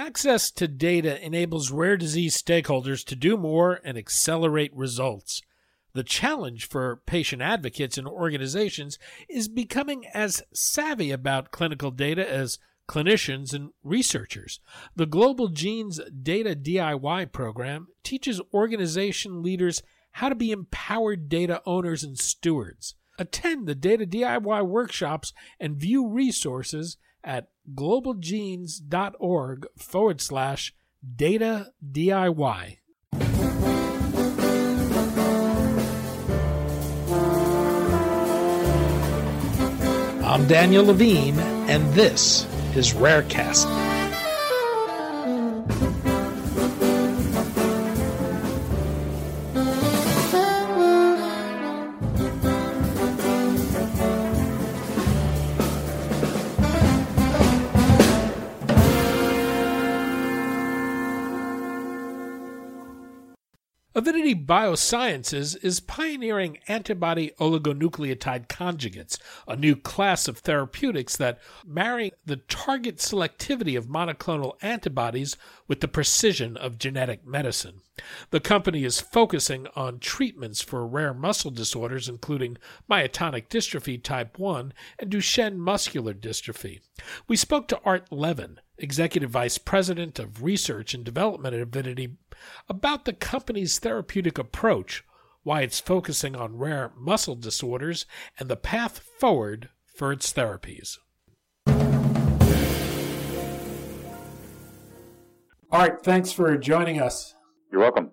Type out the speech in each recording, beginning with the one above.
Access to data enables rare disease stakeholders to do more and accelerate results. The challenge for patient advocates and organizations is becoming as savvy about clinical data as clinicians and researchers. The Global Genes Data DIY program teaches organization leaders how to be empowered data owners and stewards. Attend the Data DIY workshops and view resources at globalgenes.org forward slash data DIY. I'm Daniel Levine, and this is Rarecast. Biosciences is pioneering antibody oligonucleotide conjugates, a new class of therapeutics that marry the target selectivity of monoclonal antibodies with the precision of genetic medicine. The company is focusing on treatments for rare muscle disorders, including myotonic dystrophy type 1 and Duchenne muscular dystrophy. We spoke to Art Levin, Executive Vice President of Research and Development at Avidity, about the company's therapeutic approach, why it's focusing on rare muscle disorders, and the path forward for its therapies. All right, thanks for joining us. You're welcome.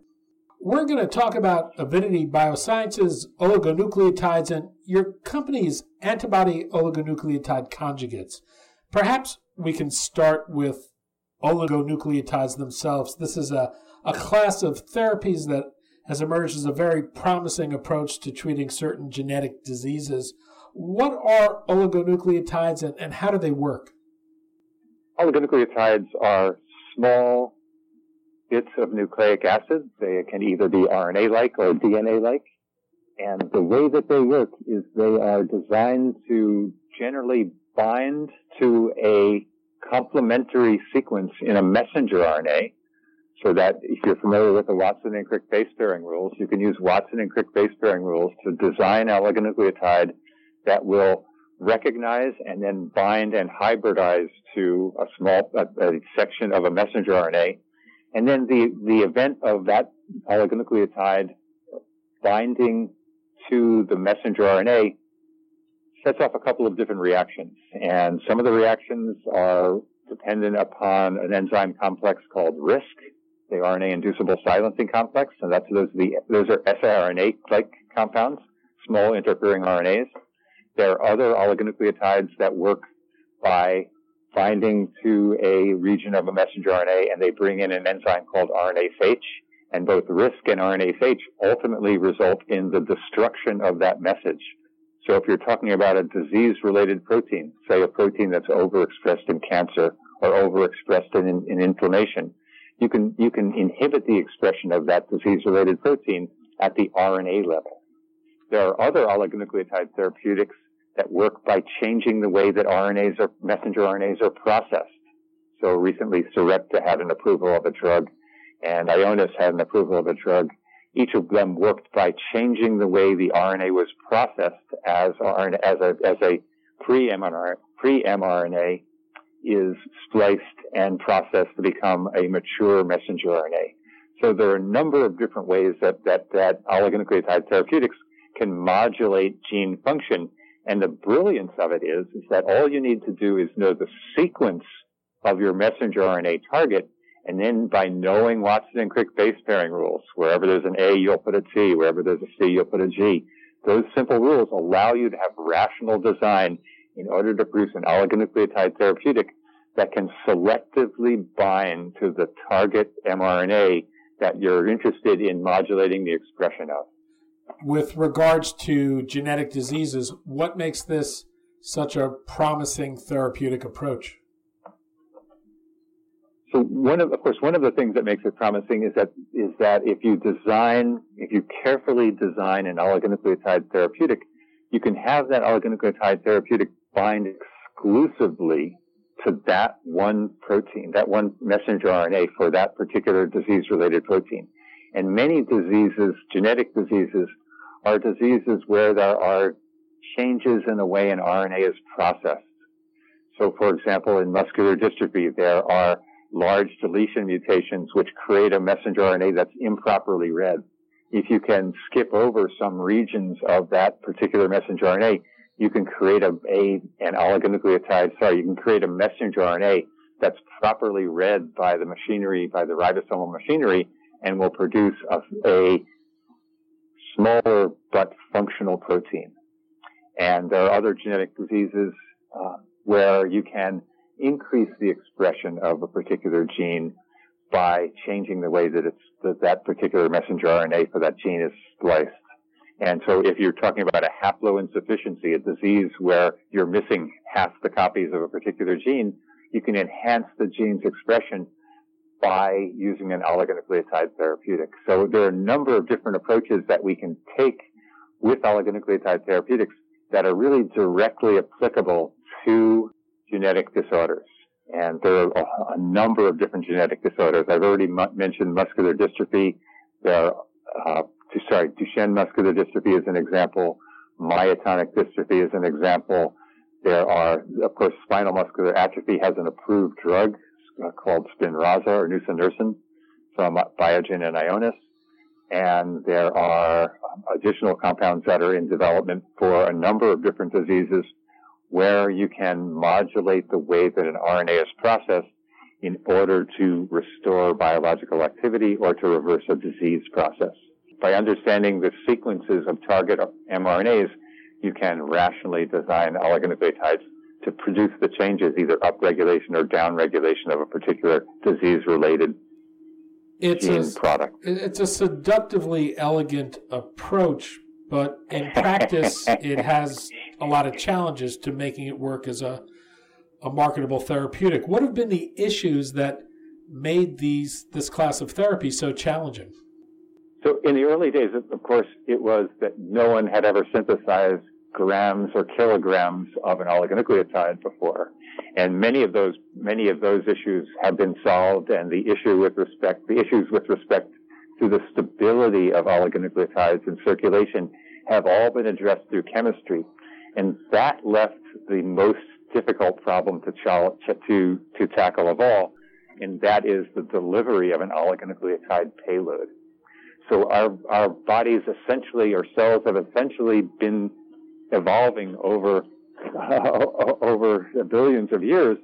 We're going to talk about Avidity Biosciences, oligonucleotides, and your company's antibody oligonucleotide conjugates. Perhaps we can start with oligonucleotides themselves. This is a, a class of therapies that has emerged as a very promising approach to treating certain genetic diseases. What are oligonucleotides and, and how do they work? Oligonucleotides are small bits of nucleic acid. They can either be RNA like or DNA like. And the way that they work is they are designed to generally bind to a complementary sequence in a messenger RNA so that if you're familiar with the Watson and Crick base pairing rules, you can use Watson and Crick base pairing rules to design oligonucleotide that will recognize and then bind and hybridize to a small a, a section of a messenger RNA. And then the, the event of that oligonucleotide binding to the messenger RNA sets off a couple of different reactions. And some of the reactions are dependent upon an enzyme complex called RISC, the RNA inducible silencing complex, and that's those the those are siRNA-like compounds, small interfering RNAs. There are other oligonucleotides that work by binding to a region of a messenger RNA, and they bring in an enzyme called RNase H. And both RISC and RNase H ultimately result in the destruction of that message. So if you're talking about a disease-related protein, say a protein that's overexpressed in cancer or overexpressed in, in inflammation, you can, you can inhibit the expression of that disease-related protein at the RNA level. There are other oligonucleotide therapeutics that work by changing the way that RNAs or messenger RNAs are processed. So recently Sarepta had an approval of a drug and Ionis had an approval of a drug each of them worked by changing the way the RNA was processed as RNA, as a, as a pre-mRNA, pre-mRNA is spliced and processed to become a mature messenger RNA. So there are a number of different ways that, that, that oligonucleotide therapeutics can modulate gene function. And the brilliance of it is, is that all you need to do is know the sequence of your messenger RNA target and then by knowing Watson and Crick base pairing rules, wherever there's an A, you'll put a T. Wherever there's a C, you'll put a G. Those simple rules allow you to have rational design in order to produce an oligonucleotide therapeutic that can selectively bind to the target mRNA that you're interested in modulating the expression of. With regards to genetic diseases, what makes this such a promising therapeutic approach? So one of, of course, one of the things that makes it promising is that is that if you design, if you carefully design an oligonucleotide therapeutic, you can have that oligonucleotide therapeutic bind exclusively to that one protein, that one messenger RNA for that particular disease related protein. And many diseases, genetic diseases, are diseases where there are changes in the way an RNA is processed. So for example, in muscular dystrophy, there are large deletion mutations which create a messenger RNA that's improperly read. If you can skip over some regions of that particular messenger RNA, you can create a, a an oligonucleotide, sorry, you can create a messenger RNA that's properly read by the machinery, by the ribosomal machinery, and will produce a, a smaller but functional protein. And there are other genetic diseases uh, where you can increase the expression of a particular gene by changing the way that it's that, that particular messenger RNA for that gene is spliced. And so if you're talking about a haploinsufficiency, a disease where you're missing half the copies of a particular gene, you can enhance the gene's expression by using an oligonucleotide therapeutic. So there are a number of different approaches that we can take with oligonucleotide therapeutics that are really directly applicable to genetic disorders. And there are a, number of different genetic disorders. I've already mentioned muscular dystrophy. There are, uh, sorry, Duchenne muscular dystrophy is an example. Myotonic dystrophy is an example. There are, of course, spinal muscular atrophy has an approved drug uh, called Spinraza or nusinersen from Biogen and Ionis. And there are additional compounds that are in development for a number of different diseases where you can modulate the way that an RNA is processed in order to restore biological activity or to reverse a disease process. By understanding the sequences of target mRNAs, you can rationally design oligonucleotides to produce the changes, either upregulation or downregulation of a particular disease-related it's gene a, product. It's a seductively elegant approach, but in practice, it has a lot of challenges to making it work as a, a marketable therapeutic. What have been the issues that made these this class of therapy so challenging? So in the early days, of course, it was that no one had ever synthesized grams or kilograms of an oligonucleotide before. And many of those, many of those issues have been solved and the issue with respect, the issues with respect to the stability of oligonucleotides in circulation have all been addressed through chemistry. And that left the most difficult problem to, to, to tackle of all, and that is the delivery of an oligonucleotide payload. So our, our bodies essentially, our cells have essentially been evolving over, uh, over billions of years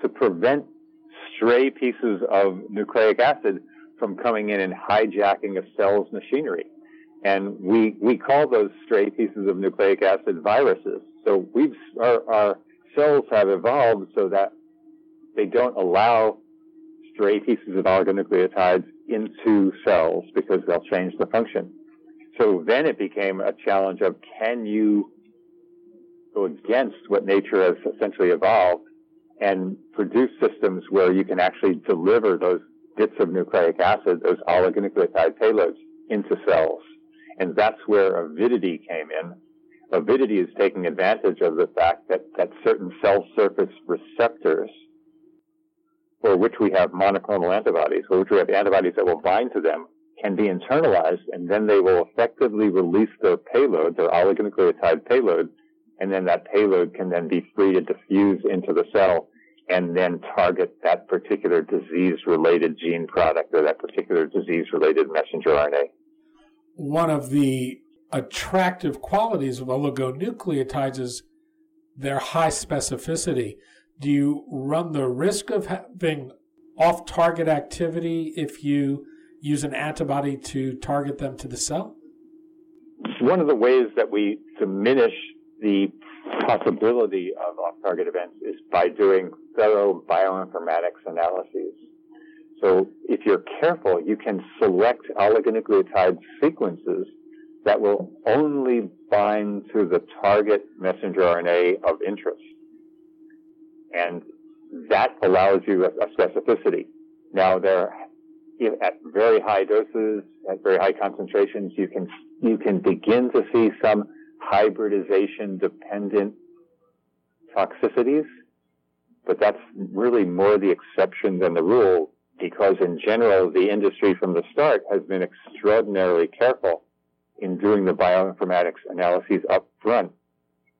to prevent stray pieces of nucleic acid from coming in and hijacking a cell's machinery. And we, we call those stray pieces of nucleic acid viruses. So we've, our, our cells have evolved so that they don't allow stray pieces of oligonucleotides into cells because they'll change the function. So then it became a challenge of can you go against what nature has essentially evolved and produce systems where you can actually deliver those bits of nucleic acid, those oligonucleotide payloads, into cells. And that's where avidity came in. Avidity is taking advantage of the fact that, that certain cell surface receptors, for which we have monoclonal antibodies, for which we have antibodies that will bind to them, can be internalized, and then they will effectively release their payload, their oligonucleotide payload, and then that payload can then be free to diffuse into the cell and then target that particular disease related gene product or that particular disease related messenger RNA. One of the attractive qualities of oligonucleotides is their high specificity. Do you run the risk of having off target activity if you use an antibody to target them to the cell? One of the ways that we diminish the possibility of off-target events is by doing thorough bioinformatics analyses. So if you're careful, you can select oligonucleotide sequences that will only bind to the target messenger RNA of interest. And that allows you a, a specificity. Now there, at very high doses, at very high concentrations, you can, you can begin to see some hybridization dependent toxicities. but that's really more the exception than the rule because in general, the industry from the start has been extraordinarily careful in doing the bioinformatics analyses up front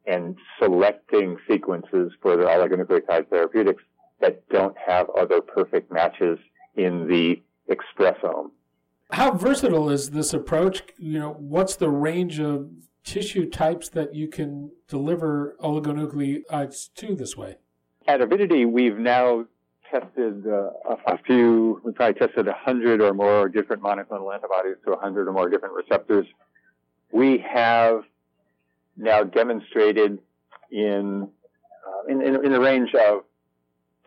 and selecting sequences for their oligonucleotide therapeutics that don't have other perfect matches in the expressome. How versatile is this approach? You know, what's the range of tissue types that you can deliver oligonucleotides to this way? At Avidity, we've now tested uh, a, few, we probably tested 100 or more different monoclonal antibodies to 100 or more different receptors. We have now demonstrated in, uh, in, in, in range of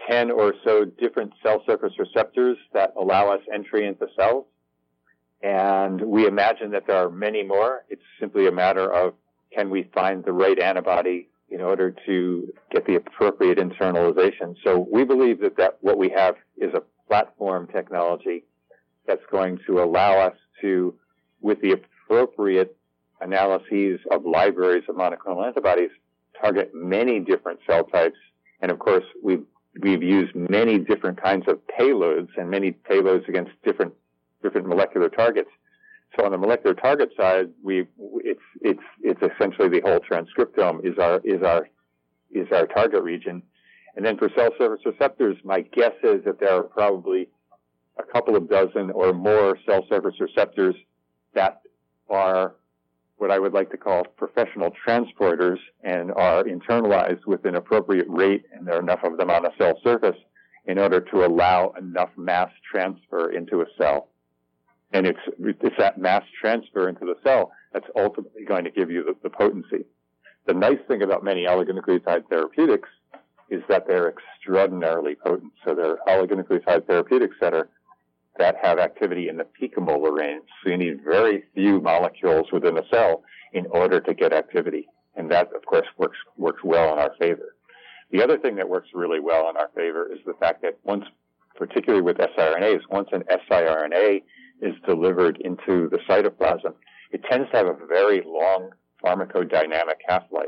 10 or so different cell surface receptors that allow us entry into cells. And we imagine that there are many more. It's simply a matter of can we find the right antibody in order to get the appropriate internalization. So we believe that, that what we have is a platform technology that's going to allow us to, with the appropriate analyses of libraries of monoclonal antibodies, target many different cell types. And of course, we've, we've used many different kinds of payloads and many payloads against different, different molecular targets so on the molecular target side, we it's it's it's essentially the whole transcriptome is our is our is our target region. And then for cell surface receptors, my guess is that there are probably a couple of dozen or more cell surface receptors that are what I would like to call professional transporters and are internalized with an appropriate rate, and there are enough of them on a cell surface in order to allow enough mass transfer into a cell. And it's, it's that mass transfer into the cell that's ultimately going to give you the, the potency. The nice thing about many oligonucleotide therapeutics is that they're extraordinarily potent. So they're oligonucleotide therapeutics that are that have activity in the picomolar range. So you need very few molecules within a cell in order to get activity. And that, of course, works, works well in our favor. The other thing that works really well in our favor is the fact that once, particularly with siRNAs, once an siRNA is delivered into the cytoplasm, it tends to have a very long pharmacodynamic half-life.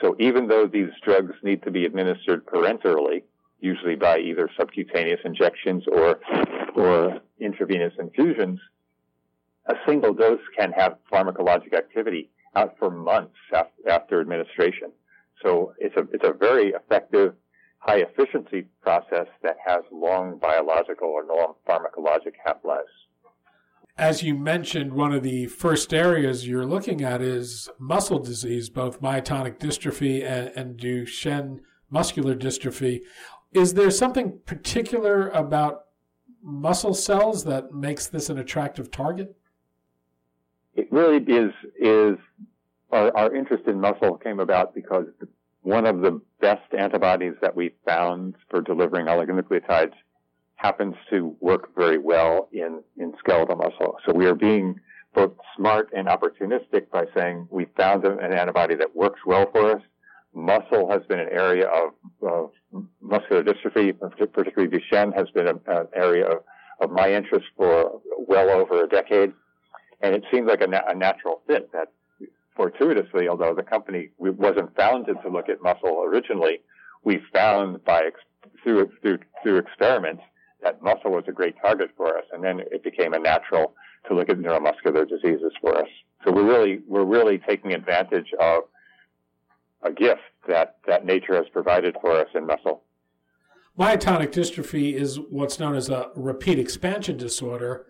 So even though these drugs need to be administered parenterally, usually by either subcutaneous injections or, or intravenous infusions, a single dose can have pharmacologic activity out for months after administration. So it's a, it's a very effective, high efficiency process that has long biological or long pharmacologic half-lives as you mentioned, one of the first areas you're looking at is muscle disease, both myotonic dystrophy and, and Duchenne muscular dystrophy. Is there something particular about muscle cells that makes this an attractive target? It really is. Is our, our interest in muscle came about because one of the best antibodies that we found for delivering oligonucleotides happens to work very well in, in skeletal muscle. So we are being both smart and opportunistic by saying we found an antibody that works well for us. Muscle has been an area of, of muscular dystrophy, particularly Duchenne, has been a, an area of, of my interest for well over a decade. And it seemed like a, a natural fit that fortuitously, although the company wasn't founded to look at muscle originally, we found by through, through, through experiments that muscle was a great target for us, and then it became a natural to look at neuromuscular diseases for us. So we're really we're really taking advantage of a gift that that nature has provided for us in muscle. Myotonic dystrophy is what's known as a repeat expansion disorder.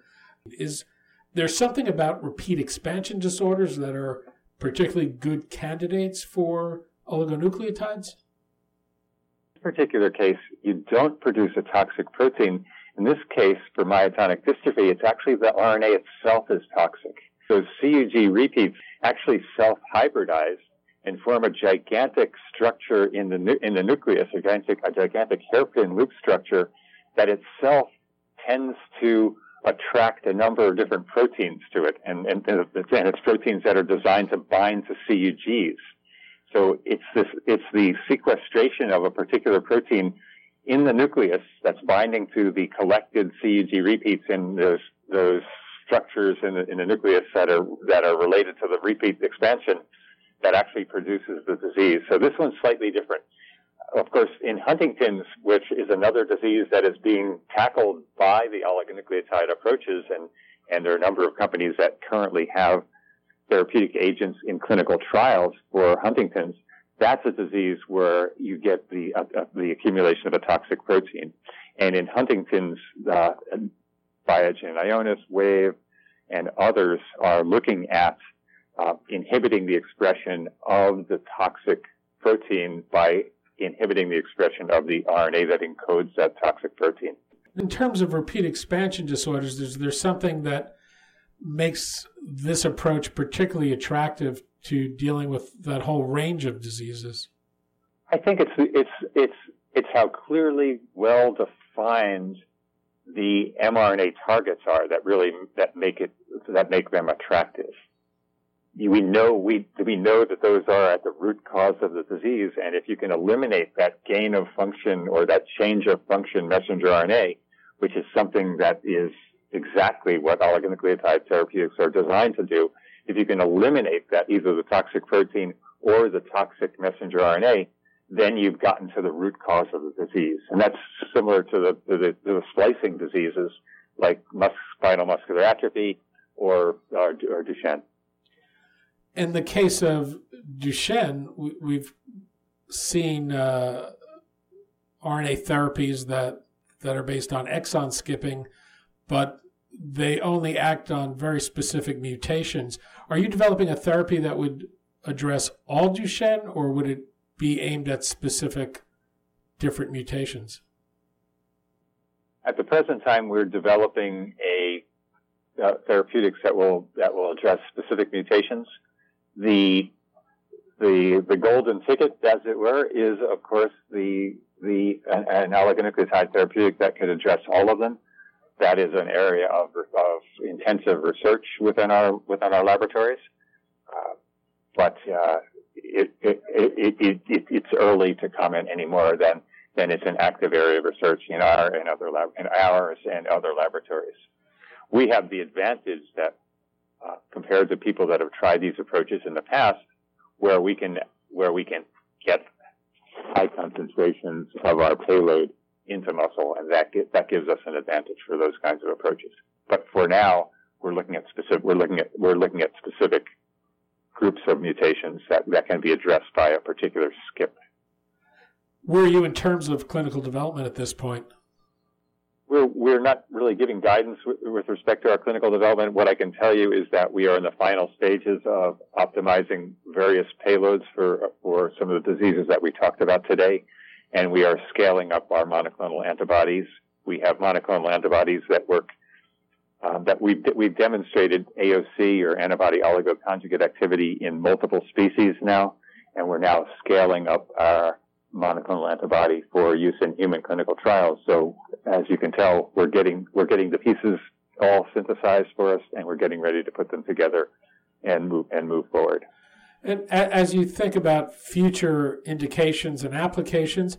Is there something about repeat expansion disorders that are particularly good candidates for oligonucleotides? In this particular case, you don't produce a toxic protein. In this case, for myotonic dystrophy, it's actually the RNA itself is toxic. So CUG repeats actually self-hybridize and form a gigantic structure in the in the nucleus, a gigantic a gigantic hairpin loop structure that itself tends to attract a number of different proteins to it, and and, and it's proteins that are designed to bind to CUGs. So it's this, it's the sequestration of a particular protein in the nucleus that's binding to the collected CUG repeats in those, those structures in the, in the nucleus that are, that are related to the repeat expansion that actually produces the disease. So this one's slightly different. of course, in Huntington's, which is another disease that is being tackled by the oligonucleotide approaches, and, and there are a number of companies that currently have therapeutic agents in clinical trials for Huntington's, that's a disease where you get the uh, the accumulation of a toxic protein. And in Huntington's, uh, Biogen, Ionis, Wave, and others are looking at uh, inhibiting the expression of the toxic protein by inhibiting the expression of the RNA that encodes that toxic protein. In terms of repeat expansion disorders, there's, there's something that makes this approach particularly attractive to dealing with that whole range of diseases? I think it's it's it's it's how clearly well defined the mRNA targets are that really that make it that make them attractive. We know we we know that those are at the root cause of the disease, and if you can eliminate that gain of function or that change of function messenger RNA, which is something that is exactly what oligonucleotide therapeutics are designed to do, if you can eliminate that, either the toxic protein or the toxic messenger RNA, then you've gotten to the root cause of the disease. And that's similar to the, the, the splicing diseases like mus- spinal muscular atrophy or, or, or Duchenne. In the case of Duchenne, we, have seen uh, RNA therapies that, that are based on exon skipping, but they only act on very specific mutations. Are you developing a therapy that would address all Duchenne, or would it be aimed at specific different mutations? At the present time, we're developing a uh, therapeutics that will that will address specific mutations. The the the golden ticket, as it were, is of course the the an, an oligonucleotide therapeutic that could address all of them that is an area of, of intensive research within our within our laboratories. Uh, but uh, it, it, it, it's early to comment any more than than it's an active area of research in our and other lab, in ours and other laboratories. We have the advantage that uh, compared to people that have tried these approaches in the past, where we can where we can get high concentrations of our payload into muscle, and that that gives us an advantage for those kinds of approaches. But for now, we're looking at specific we're looking at we're looking at specific groups of mutations that, that can be addressed by a particular skip. Where are you in terms of clinical development at this point? We're, we're not really giving guidance with, with respect to our clinical development. What I can tell you is that we are in the final stages of optimizing various payloads for, for some of the diseases that we talked about today and we are scaling up our monoclonal antibodies. We have monoclonal antibodies that work um, that we've, we've demonstrated AOC or antibody oligoconjugate activity in multiple species now, and we're now scaling up our monoclonal antibody for use in human clinical trials. So as you can tell, we're getting we're getting the pieces all synthesized for us, and we're getting ready to put them together and move and move forward. And as you think about future indications and applications,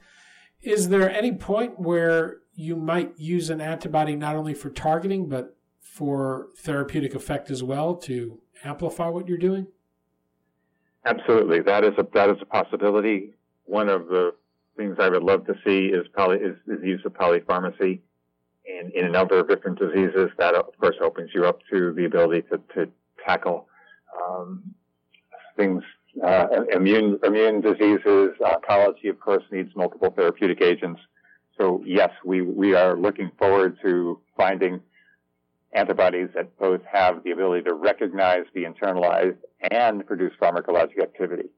is there any point where you might use an antibody not only for targeting but for therapeutic effect as well to amplify what you're doing? Absolutely, that is a that is a possibility. One of the things I would love to see is is, is use of polypharmacy in, in a number of different diseases. That of course opens you up to the ability to, to tackle um, things, uh, immune, immune diseases, oncology, of course, needs multiple therapeutic agents. So yes, we, we are looking forward to finding antibodies that both have the ability to recognize, be internalized, and produce pharmacologic activity.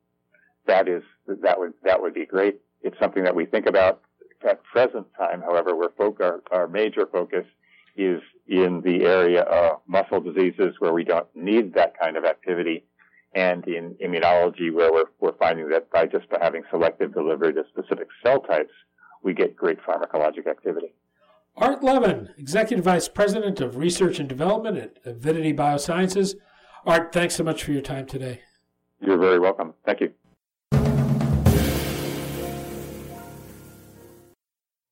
That is, that would, that would be great. It's something that we think about at present time. However, we're fo- our, our major focus is in the area of muscle diseases where we don't need that kind of activity and in immunology where we're, we're finding that by just by having selective delivery to specific cell types, we get great pharmacologic activity. Art Levin, Executive Vice President of Research and Development at Avidity Biosciences. Art, thanks so much for your time today. You're very welcome. Thank you.